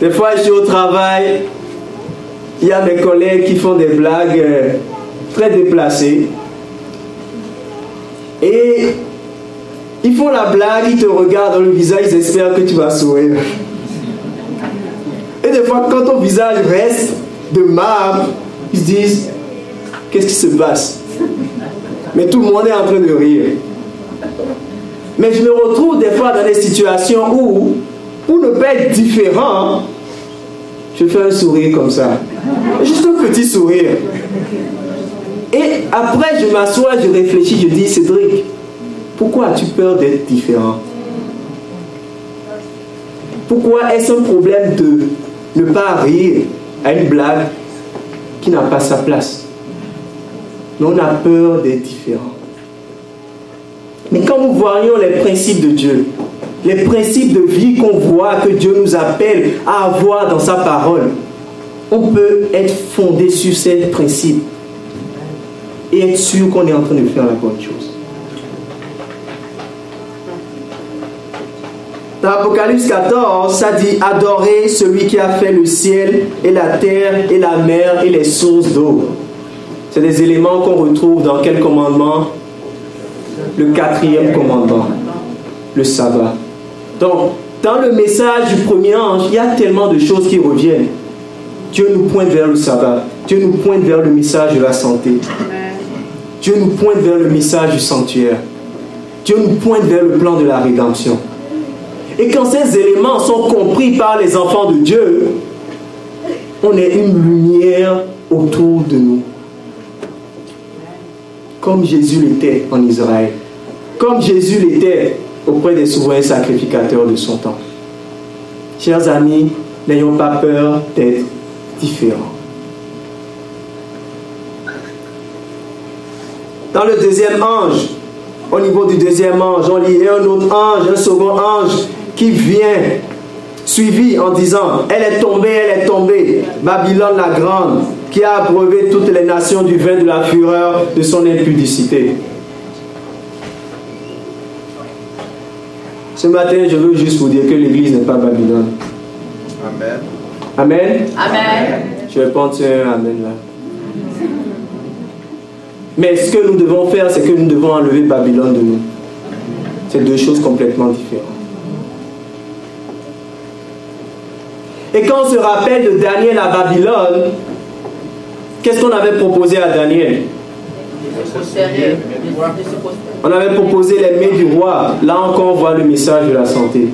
Des fois, je suis au travail, il y a mes collègues qui font des blagues euh, très déplacées. Et Ils font la blague, ils te regardent dans le visage, ils espèrent que tu vas sourire. Et des fois, quand ton visage reste de marbre, ils se disent Qu'est-ce qui se passe? Mais tout le monde est en train de rire. Mais je me retrouve des fois dans des situations où, pour ne pas être différent, je fais un sourire comme ça. Juste un petit sourire. Et après, je m'assois, je réfléchis, je dis Cédric, pourquoi as-tu peur d'être différent? Pourquoi est-ce un problème de ne pas rire à une blague qui n'a pas sa place? Mais on a peur d'être différent. Mais quand nous voyons les principes de Dieu, les principes de vie qu'on voit que Dieu nous appelle à avoir dans sa parole, on peut être fondé sur ces principes et être sûr qu'on est en train de faire la bonne chose. Dans Apocalypse 14, ça dit Adorer celui qui a fait le ciel et la terre et la mer et les sources d'eau. C'est des éléments qu'on retrouve dans quel commandement? Le quatrième commandement, le sabbat. Donc, dans le message du premier ange, il y a tellement de choses qui reviennent. Dieu nous pointe vers le sabbat. Dieu nous pointe vers le message de la santé. Dieu nous pointe vers le message du sanctuaire. Dieu nous pointe vers le plan de la rédemption. Et quand ces éléments sont compris par les enfants de Dieu, on est une lumière autour de nous. Comme Jésus l'était en Israël. Comme Jésus l'était auprès des souverains sacrificateurs de son temps. Chers amis, n'ayons pas peur d'être différents. Dans le deuxième ange, au niveau du deuxième ange, on lit un autre ange, un second ange qui vient, suivi en disant, elle est tombée, elle est tombée, Babylone la grande, qui a abreuvé toutes les nations du vin de la fureur de son impudicité. Ce matin, je veux juste vous dire que l'Église n'est pas Babylone. Amen. Amen? Amen. Je vais prendre un Amen là. Mais ce que nous devons faire, c'est que nous devons enlever Babylone de nous. C'est deux choses complètement différentes. Et quand on se rappelle de Daniel à Babylone, qu'est-ce qu'on avait proposé à Daniel? On avait proposé les mains du roi. Là encore, on voit le message de la santé.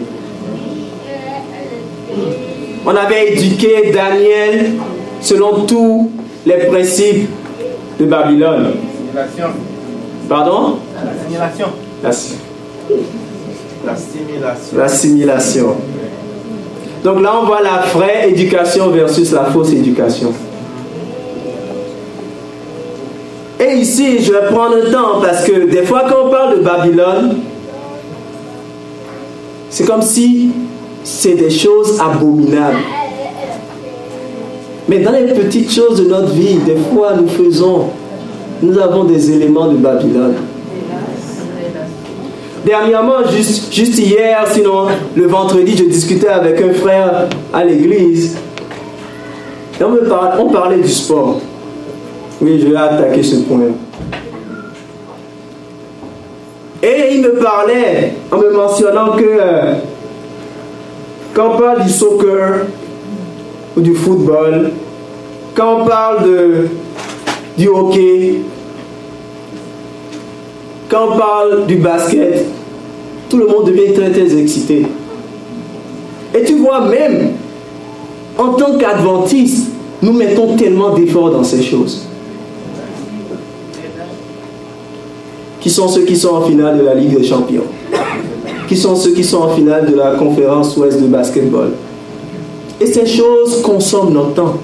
On avait éduqué Daniel selon tous les principes de Babylone. Pardon? L'assimilation. L'assimilation. Donc là, on voit la vraie éducation versus la fausse éducation. Et ici, je vais prendre le temps parce que des fois, quand on parle de Babylone, c'est comme si c'est des choses abominables. Mais dans les petites choses de notre vie, des fois, nous faisons, nous avons des éléments de Babylone. Dernièrement, juste, hier, sinon le vendredi, je discutais avec un frère à l'église. Et on, me parlait, on parlait du sport. Oui, je vais attaquer ce point. Et il me parlait en me mentionnant que euh, quand on parle du soccer ou du football, quand on parle de, du hockey, quand on parle du basket, tout le monde devient très très excité. Et tu vois, même en tant qu'adventiste, nous mettons tellement d'efforts dans ces choses. Qui sont ceux qui sont en finale de la Ligue des Champions? Qui sont ceux qui sont en finale de la conférence ouest de basketball? Et ces choses consomment notre temps.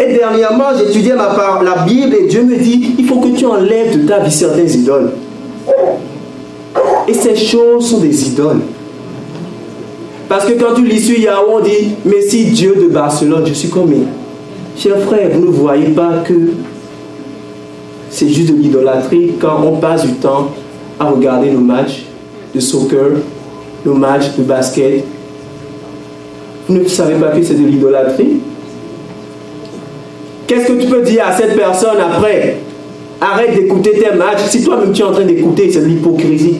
Et dernièrement, j'étudiais ma la Bible et Dieu me dit, il faut que tu enlèves de ta vie certaines idoles. Et ces choses sont des idoles. Parce que quand tu lis sur Yahweh, on dit, mais si Dieu de Barcelone, je suis comme, chers frères, vous ne voyez pas que c'est juste de l'idolâtrie quand on passe du temps à regarder nos matchs de soccer, nos matchs de basket. Vous ne savez pas que c'est de l'idolâtrie? Qu'est-ce que tu peux dire à cette personne après? Arrête d'écouter tes matchs. Si toi-même tu es en train d'écouter, c'est de l'hypocrisie.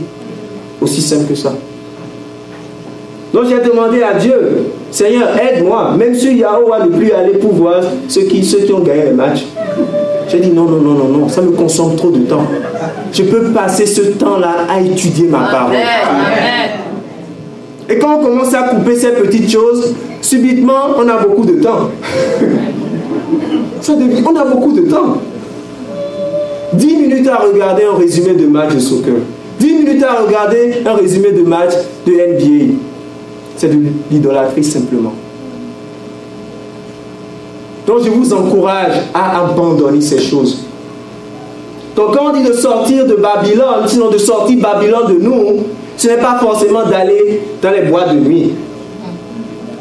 Aussi simple que ça. Donc j'ai demandé à Dieu, Seigneur, aide-moi. Même si Yahoo a ne plus aller pour voir ceux qui, ceux qui ont gagné le match. J'ai dit non, non, non, non, non, ça me consomme trop de temps. Je peux passer ce temps-là à étudier ma parole. Et quand on commence à couper ces petites choses, subitement, on a beaucoup de temps. *laughs* On a beaucoup de temps. 10 minutes à regarder un résumé de match de soccer. 10 minutes à regarder un résumé de match de NBA. C'est de l'idolâtrie simplement. Donc je vous encourage à abandonner ces choses. Donc quand on dit de sortir de Babylone, sinon de sortir Babylone de nous, ce n'est pas forcément d'aller dans les bois de nuit.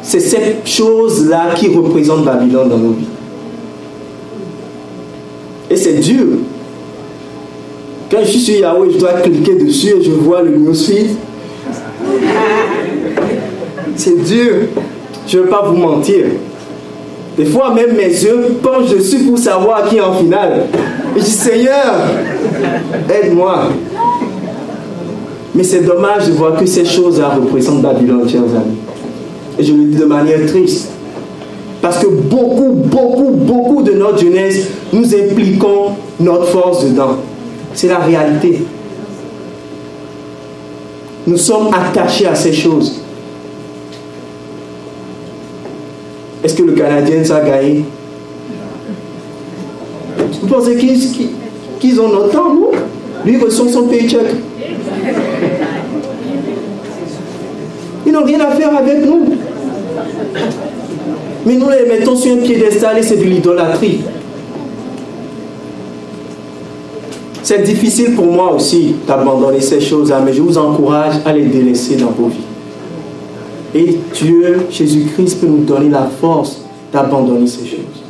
C'est cette chose-là qui représente Babylone dans nos vies. Et c'est dur. Quand je suis sur Yahweh, je dois cliquer dessus et je vois le newsfeed. C'est dur. Je ne vais pas vous mentir. Des fois, même mes yeux penchent dessus pour savoir qui est en finale. Je dis, Seigneur, aide-moi. Mais c'est dommage de voir que ces choses-là représentent Babylone, chers amis. Et je le dis de manière triste. Parce que beaucoup, beaucoup, beaucoup de notre jeunesse, nous impliquons notre force dedans. C'est la réalité. Nous sommes attachés à ces choses. Est-ce que le Canadien ça a gagné? Vous pensez qu'ils ont notre temps, Lui, il reçoit son paycheck. Ils n'ont rien à faire avec nous. Mais nous les mettons sur un piédestal et c'est de l'idolâtrie. C'est difficile pour moi aussi d'abandonner ces choses-là, mais je vous encourage à les délaisser dans vos vies. Et Dieu, Jésus-Christ, peut nous donner la force d'abandonner ces choses.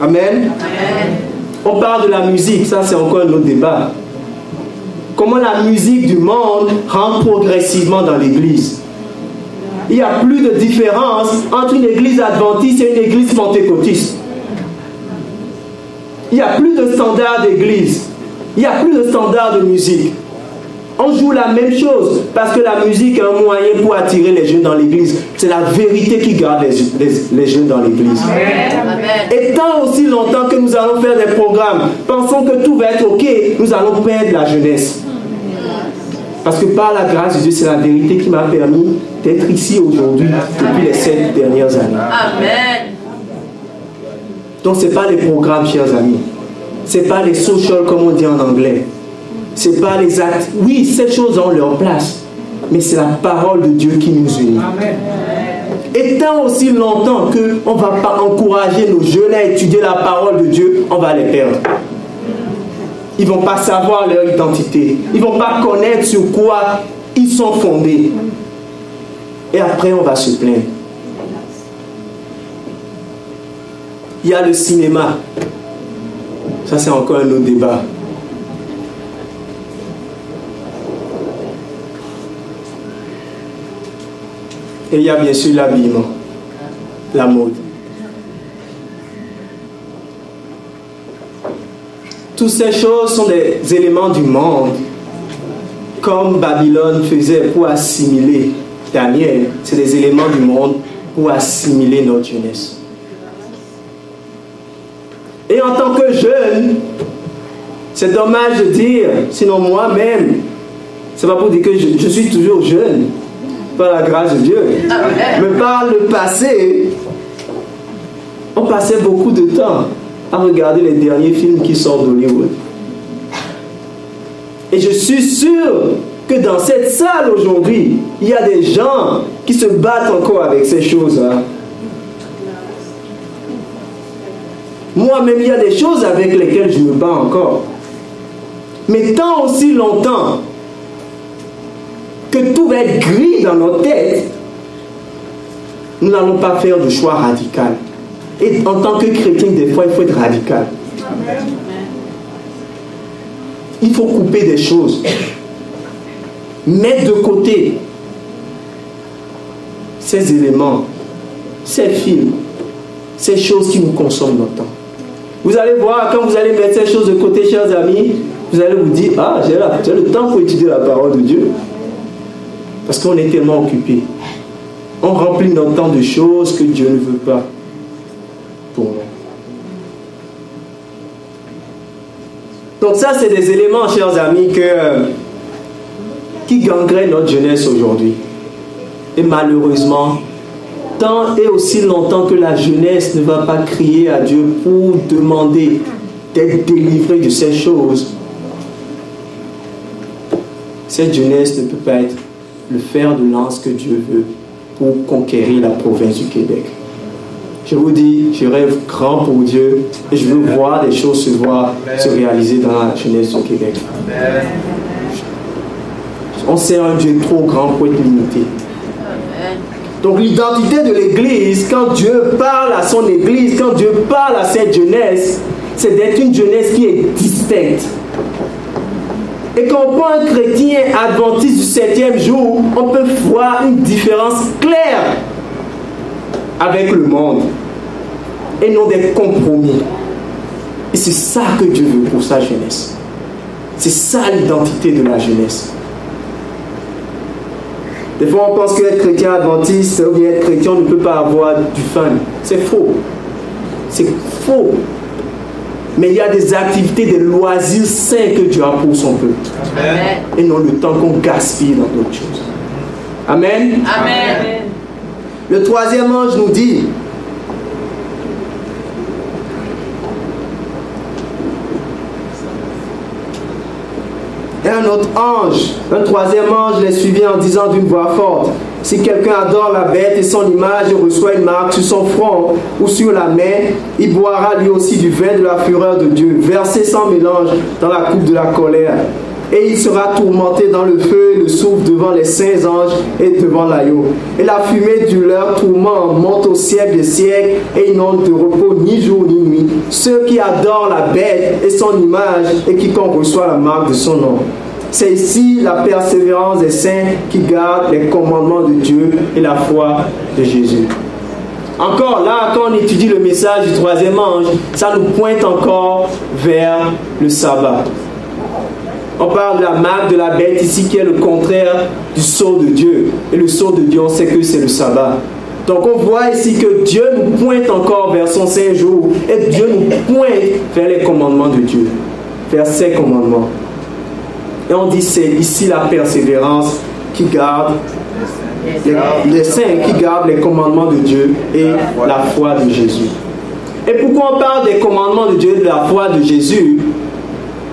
Amen. Amen. On parle de la musique, ça c'est encore un autre débat. Comment la musique du monde rentre progressivement dans l'Église. Il n'y a plus de différence entre une église adventiste et une église pentecôtiste. Il n'y a plus de standard d'église. Il n'y a plus de standard de musique. On joue la même chose parce que la musique est un moyen pour attirer les jeunes dans l'église. C'est la vérité qui garde les, jeunes dans l'église. Et tant aussi longtemps que nous allons faire des programmes, pensant que tout va être OK, nous allons perdre la jeunesse. Parce que par la grâce de Dieu, c'est la vérité qui m'a permis d'être ici aujourd'hui depuis les sept dernières années. Amen. Donc ce n'est pas les programmes, chers amis. Ce n'est pas les social, comme on dit en anglais. Ce n'est pas les actes. Oui, ces choses ont leur place. Mais c'est la parole de Dieu qui nous unit. Amen. Et tant aussi longtemps qu'on ne va pas encourager nos jeunes à étudier la parole de Dieu, on va les perdre. Ils ne vont pas savoir leur identité. Ils ne vont pas connaître sur quoi ils sont fondés. Et après, on va se plaindre. Il y a le cinéma. Ça, c'est encore un autre débat. Et il y a bien sûr l'habillement, la mode. Toutes ces choses sont des éléments du monde, comme Babylone faisait pour assimiler Daniel. C'est des éléments du monde pour assimiler notre jeunesse. Et en tant que jeune, c'est dommage de dire, sinon moi-même, c'est pas pour dire que je, je, suis toujours jeune, par la grâce de Dieu. Mais par le passé, on passait beaucoup de temps à regarder les derniers films qui sortent d'Hollywood. Et je suis sûr que dans cette salle aujourd'hui, il y a des gens qui se battent encore avec ces choses-là. Moi-même, il y a des choses avec lesquelles je me bats encore. Mais tant aussi longtemps que tout va être gris dans nos têtes, nous n'allons pas faire de choix radical. Et en tant que chrétien, des fois, il faut être radical. Il faut couper des choses. Mettre de côté ces éléments, ces films, ces choses qui nous consomment notre temps. Vous allez voir, quand vous allez mettre ces choses de côté, chers amis, vous allez vous dire, ah, j'ai le temps pour étudier la parole de Dieu. Parce qu'on est tellement occupé. On remplit notre temps de choses que Dieu ne veut pas Donc ça, c'est des éléments, chers amis, que, qui gangrènent notre jeunesse aujourd'hui. Et malheureusement, tant et aussi longtemps que la jeunesse ne va pas crier à Dieu pour demander d'être délivrée de ces choses, cette jeunesse ne peut pas être le fer de lance que Dieu veut pour conquérir la province du Québec. Je vous dis, je rêve grand pour Dieu et je veux voir des choses se voir, se réaliser dans la jeunesse du Québec. On sait un Dieu trop grand pour être limité. Donc l'identité de l'Église, quand Dieu parle à son Église, quand Dieu parle à cette jeunesse, c'est d'être une jeunesse qui est distincte. Et quand on prend un chrétien adventiste du septième jour, on peut voir une différence claire avec le monde et non des compromis. Et c'est ça que Dieu veut pour sa jeunesse. C'est ça l'identité de la jeunesse. Des fois, on pense qu'être chrétien adventiste ou bien être chrétien ne peut pas avoir du fun. C'est faux. C'est faux. Mais il y a des activités, des loisirs sains que Dieu a pour son peuple. Et non le temps qu'on gaspille dans d'autres choses. Amen. Amen. Le troisième ange nous dit, un autre ange, un troisième ange les suivit en disant d'une voix forte, si quelqu'un adore la bête et son image et reçoit une marque sur son front ou sur la main, il boira lui aussi du vin de la fureur de Dieu, versé sans mélange dans la coupe de la colère. Et il sera tourmenté dans le feu et le souffle devant les saints anges et devant l'agneau. Et la fumée de leur tourment monte au siècle des siècles et ils n'ont de repos ni jour ni nuit. Ceux qui adorent la bête et son image et quiconque reçoit la marque de son nom. C'est ici la persévérance des saints qui gardent les commandements de Dieu et la foi de Jésus. Encore là, quand on étudie le message du troisième ange, ça nous pointe encore vers le sabbat. On parle de la marque de la bête ici qui est le contraire du sceau de Dieu. Et le sceau de Dieu, on sait que c'est le sabbat. Donc on voit ici que Dieu nous pointe encore vers son saint jour et Dieu nous pointe vers les commandements de Dieu, vers ses commandements. Et on dit c'est ici la persévérance qui garde les, saints qui gardent les commandements de Dieu et la foi de Jésus. Et pourquoi on parle des commandements de Dieu et de la foi de Jésus?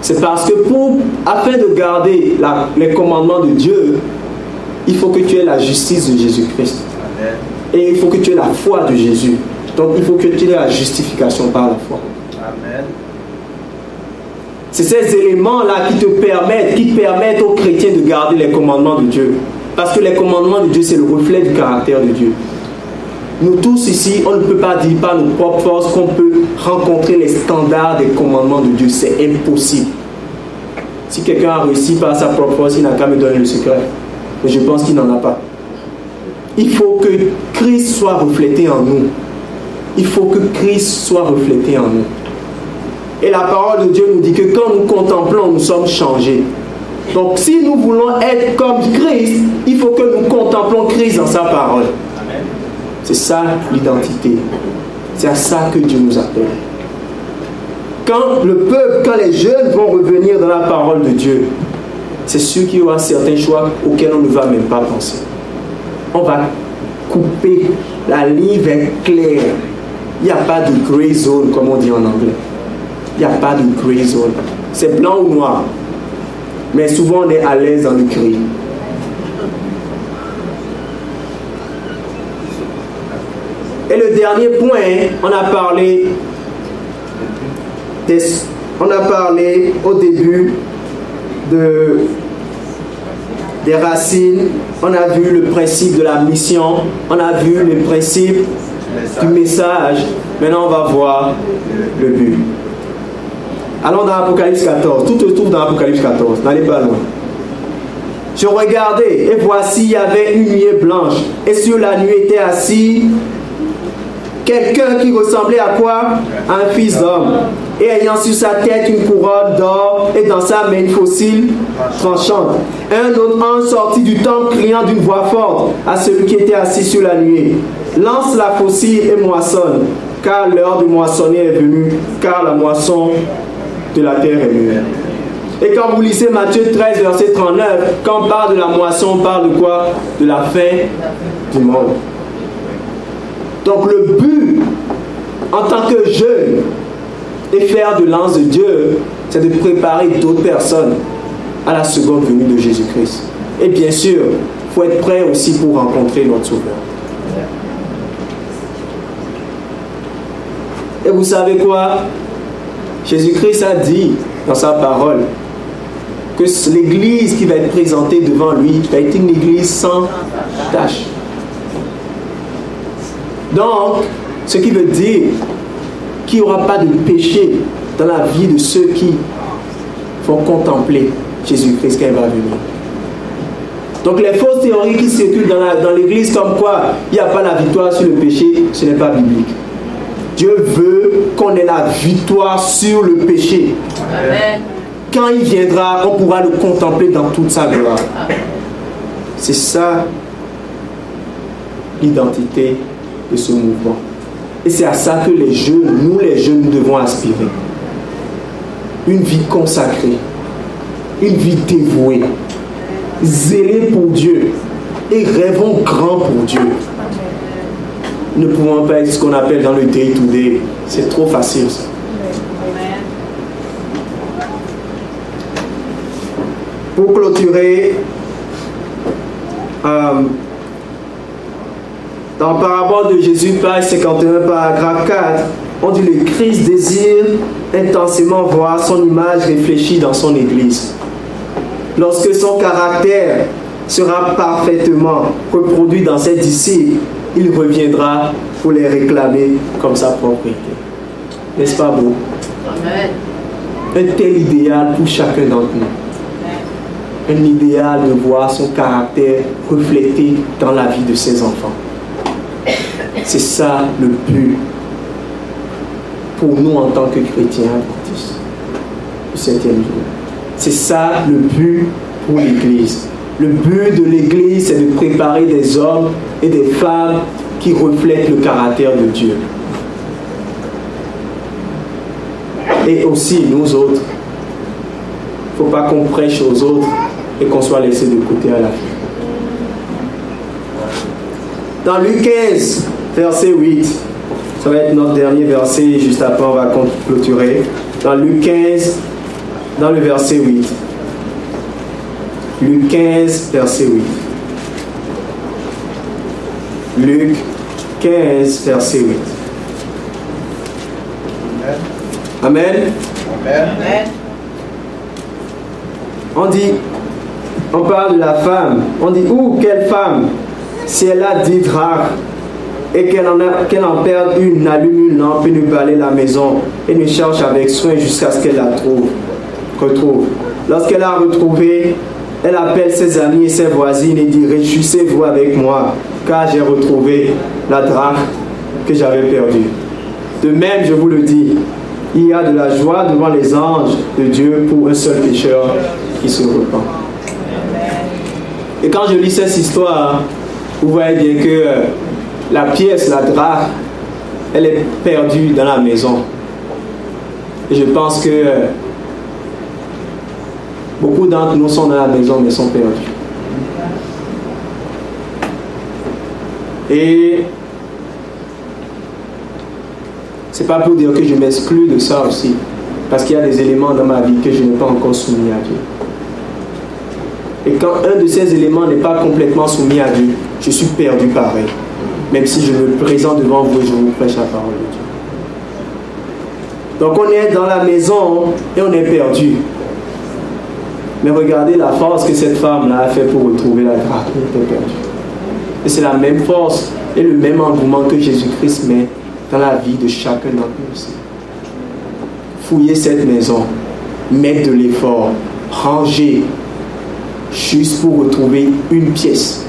C'est parce que pour, afin de garder les commandements de Dieu, il faut que tu aies la justice de Jésus-Christ. Et il faut que tu aies la foi de Jésus. Donc il faut que tu aies la justification par la foi. Amen. C'est ces éléments-là qui te permettent, qui permettent aux chrétiens de garder les commandements de Dieu. Parce que les commandements de Dieu, c'est le reflet du caractère de Dieu. Nous tous ici, on ne peut pas dire par nos propres forces qu'on peut rencontrer les standards des commandements de Dieu. C'est impossible. Si quelqu'un a réussi par sa propre force, il n'a qu'à me donner le secret. Mais je pense qu'il n'en a pas. Il faut que Christ soit reflété en nous. Il faut que Christ soit reflété en nous. Et la parole de Dieu nous dit que quand nous contemplons, nous sommes changés. Donc si nous voulons être comme Christ, il faut que nous contemplons Christ dans sa parole. C'est ça l'identité. C'est à ça que Dieu nous appelle. Quand le peuple, quand les jeunes vont revenir dans la parole de Dieu, c'est sûr qu'il y aura certains choix auxquels on ne va même pas penser. On va couper. La ligne est claire. Il n'y a pas de gray zone, comme on dit en anglais il n'y a pas de gray zone. C'est blanc ou noir. Mais souvent, on est à l'aise dans le gris. Et le dernier point, on a parlé on a parlé au début de, des racines, on a vu le principe de la mission, on a vu le principe du message. Maintenant, on va voir le but. Allons dans Apocalypse 14. Tout se trouve dans Apocalypse 14. N'allez pas loin. Je regardais et voici il y avait une nuée blanche et sur la nuée était assis quelqu'un qui ressemblait à quoi? À un fils d'homme. Et ayant sur sa tête une couronne d'or et dans sa main une fossile tranchante. Un autre ange sortit du temple criant d'une voix forte à celui qui était assis sur la nuée. Lance la fossile et moissonne, car l'heure de moissonner est venue, car la moisson de la terre est mûre. Et quand vous lisez Matthieu 13, verset 39, quand on parle de la moisson, on parle de quoi? De la fin du monde. Donc le but, en tant que jeune, et faire de l'ange de Dieu, c'est de préparer d'autres personnes à la seconde venue de Jésus-Christ. Et bien sûr, il faut être prêt aussi pour rencontrer notre Sauveur. Et vous savez quoi? Jésus-Christ a dit dans sa parole que l'église qui va être présentée devant lui va être une église sans tâche. Donc, ce qui veut dire qu'il n'y aura pas de péché dans la vie de ceux qui vont contempler Jésus-Christ quand il va venir. Donc les fausses théories qui circulent dans l'église comme quoi il n'y a pas la victoire sur le péché, ce n'est pas biblique. Dieu veut qu'on ait la victoire sur le péché. Quand il viendra, on pourra le contempler dans toute sa gloire. C'est ça l'identité ce mouvement. Et c'est à ça que les jeunes, nous les jeunes, nous devons aspirer. Une vie consacrée, une vie dévouée, zélée pour Dieu et rêvons grand pour Dieu. Ne pouvons pas être ce qu'on appelle dans le day-to-day. C'est trop facile Pour clôturer, euh, dans le parabole de Jésus, page 51, paragraphe 4, on dit le Christ désire intensément voir son image réfléchie dans son Église. Lorsque son caractère sera parfaitement reproduit dans ses disciples, il reviendra pour les réclamer comme sa propriété. N'est-ce pas beau? Un tel idéal pour chacun d'entre nous. Un idéal de voir son caractère reflété dans la vie de ses enfants. C'est ça le but pour nous en tant que chrétiens adventistes du septième jour. C'est ça le but pour l'Église. Le but de l'Église, c'est de préparer des hommes et des femmes qui reflètent le caractère de Dieu. Et aussi, nous autres, il ne faut pas qu'on prêche aux autres et qu'on soit laissé de côté à la fin. Dans Luc 15, verset 8. Ça va être notre dernier verset, juste après on va clôturer. Dans Luc 15, dans le verset 8. Luc 15, verset 8. Luc 15, verset 8. Amen. Amen. On dit, on parle de la femme. On dit, où, quelle femme? Si elle a dit drachmes et qu'elle en, en, perde une, allume une lampe et balaye la maison et lui cherche avec soin jusqu'à ce qu'elle la trouve, retrouve. Lorsqu'elle a retrouvé, elle appelle ses amis et ses voisines et dit Réjouissez-vous avec moi, car j'ai retrouvé la drachme que j'avais perdue. De même, je vous le dis, il y a de la joie devant les anges de Dieu pour un seul pécheur qui se repent. Et quand je lis cette histoire, vous voyez bien que euh, la pièce, la drap, elle est perdue dans la maison. Et je pense que beaucoup d'entre nous sont dans la maison mais sont perdus. Et c'est pas pour dire que je m'exclus de ça aussi, parce qu'il y a des éléments dans ma vie que je n'ai pas encore soumis à Dieu. Et quand un de ces éléments n'est pas complètement soumis à Dieu, je suis perdu pareil même si je me présente devant vous je vous prêche la parole de Dieu. Donc on est dans la maison et on est perdu. Mais regardez la force que cette femme-là a fait pour retrouver la grâce. Elle était perdue. Et c'est la même force et le même engouement que Jésus-Christ met dans la vie de chacun d'entre nous. Fouillez cette maison, mettre de l'effort, ranger, juste pour retrouver une pièce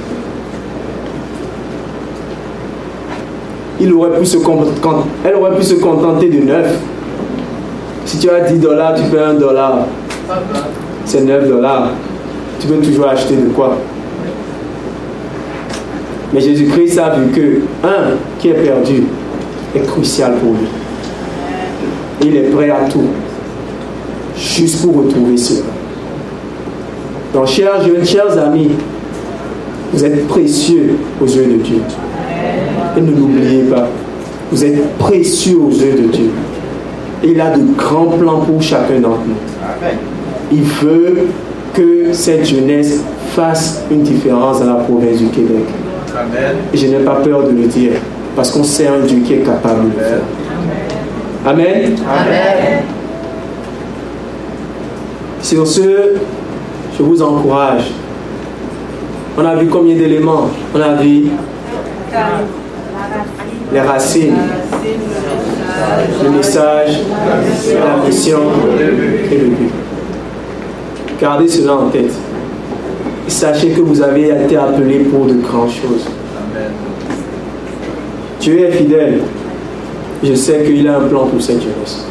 il aurait pu se, elle aurait pu se contenter de 9. Si tu as 10 dollars, tu payes 1 dollar. C'est 9 dollars. Tu peux toujours acheter de quoi? Mais Jésus-Christ a vu que un qui est perdu est crucial pour lui. Il est prêt à tout, juste pour retrouver cela. Donc, chers jeunes, chers amis, vous êtes précieux aux yeux de Dieu. Et ne l'oubliez pas, vous êtes précieux aux yeux de Dieu. il a de grands plans pour chacun d'entre nous. Il veut que cette jeunesse fasse une différence dans la province du Québec. Et je n'ai pas peur de le dire, parce qu'on sait un Dieu qui est capable de le faire. Amen. Amen. Sur ce, je vous encourage. On a vu combien d'éléments? On a vu les racines, le message, la mission et le but. Gardez cela en tête. sachez que vous avez été appelé pour de grandes choses. Dieu est fidèle. Je sais qu'il a un plan pour cette jeunesse.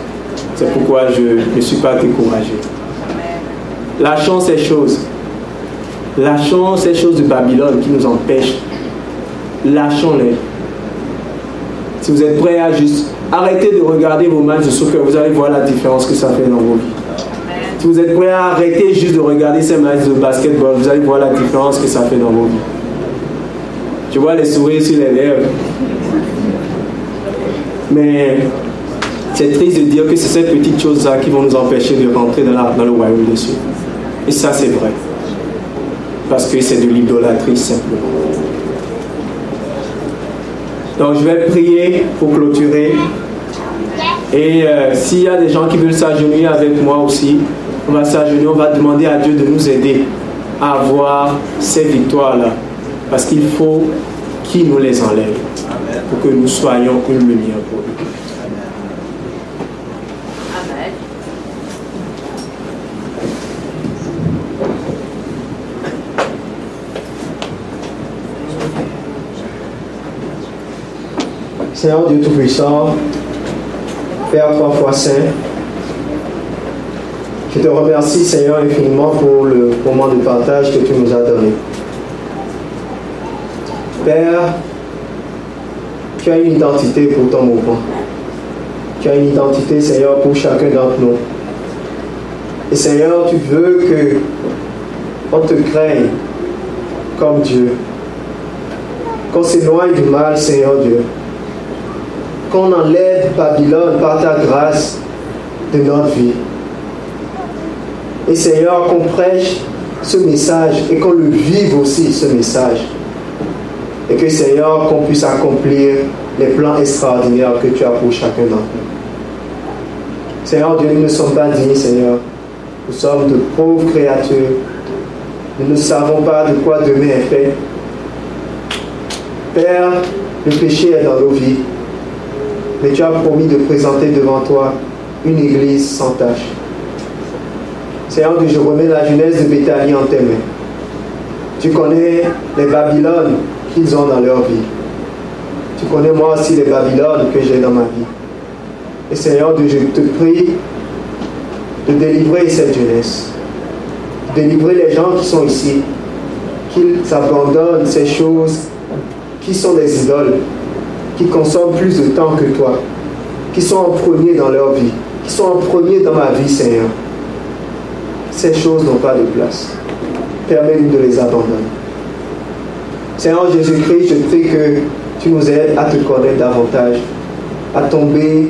C'est pourquoi je ne suis pas découragé. Lâchons ces choses. Lâchons ces choses de Babylone qui nous empêchent. Lâchons-les. Si vous êtes prêts à juste arrêter de regarder vos matchs de soccer, vous allez voir la différence que ça fait dans vos vies. Si vous êtes prêts à arrêter juste de regarder ces matchs de basketball, vous allez voir la différence que ça fait dans vos vies. Je vois les sourires sur les lèvres. Mais c'est triste de dire que c'est ces petites choses-là qui vont nous empêcher de rentrer dans, dans le royaume cieux. Et ça, c'est vrai. Parce que c'est de l'idolâtrie simplement. Donc, je vais prier pour clôturer. Et euh, s'il y a des gens qui veulent s'agenouiller avec moi aussi, on va s'agenouiller, on va demander à Dieu de nous aider à avoir ces victoires-là. Parce qu'il faut qu'il nous les enlève pour que nous soyons une lumière pour lui. Amen. Seigneur Dieu Tout-Puissant, Père trois fois saint, je te remercie, Seigneur, infiniment pour le moment de partage que tu nous as donné. Père, tu as une identité pour ton mouvement. Tu as une identité, Seigneur, pour chacun d'entre nous. Et Seigneur, tu veux que on te craigne comme Dieu. Qu'on s'éloigne du mal, Seigneur Dieu. Qu'on enlève Babylone par ta grâce de notre vie. Et Seigneur, qu'on prêche ce message et qu'on le vive aussi, ce message. Et que Seigneur, qu'on puisse accomplir les plans extraordinaires que tu as pour chacun d'entre nous. Seigneur Dieu, nous ne sommes pas dignes, Seigneur. Nous sommes de pauvres créatures. Nous ne savons pas de quoi demain est fait. Père, le péché est dans nos vies. Mais tu as promis de présenter devant toi une église sans tâche. Seigneur, je remets la jeunesse de Béthanie en tes mains. Tu connais les Babylones qu'ils ont dans leur vie. Tu connais moi aussi les Babylones que j'ai dans ma vie. Et Seigneur, je te prie de délivrer cette jeunesse. De délivrer les gens qui sont ici. Qu'ils abandonnent ces choses qui sont des idoles, qui consomment plus de temps que toi, qui sont en premier dans leur vie, qui sont en premier dans ma vie, Seigneur ces choses n'ont pas de place. Permets-nous de les abandonner. Seigneur Jésus-Christ, je prie que tu nous aides à te connaître davantage, à tomber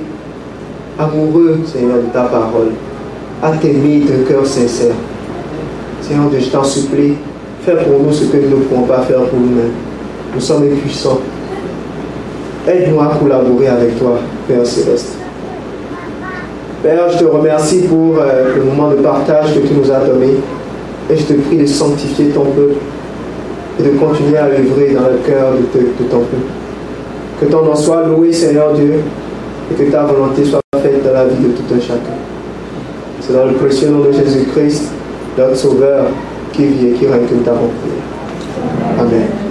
amoureux, Seigneur, de ta parole, à t'aimer d'un cœur sincère. Seigneur je t'en supplie, fais pour nous ce que nous ne pouvons pas faire pour nous-mêmes. Nous sommes impuissants. Aide-nous à collaborer avec toi, Père céleste. Père, je te remercie pour euh, le moment de partage que tu nous as donné. Et je te prie de sanctifier ton peuple et de continuer à œuvrer dans le cœur de, ton peuple. Que ton nom soit loué, Seigneur Dieu, et que ta volonté soit faite dans la vie de tout un chacun. C'est dans le précieux nom de Jésus-Christ, notre Sauveur, qui vit et qui règne que nous Amen.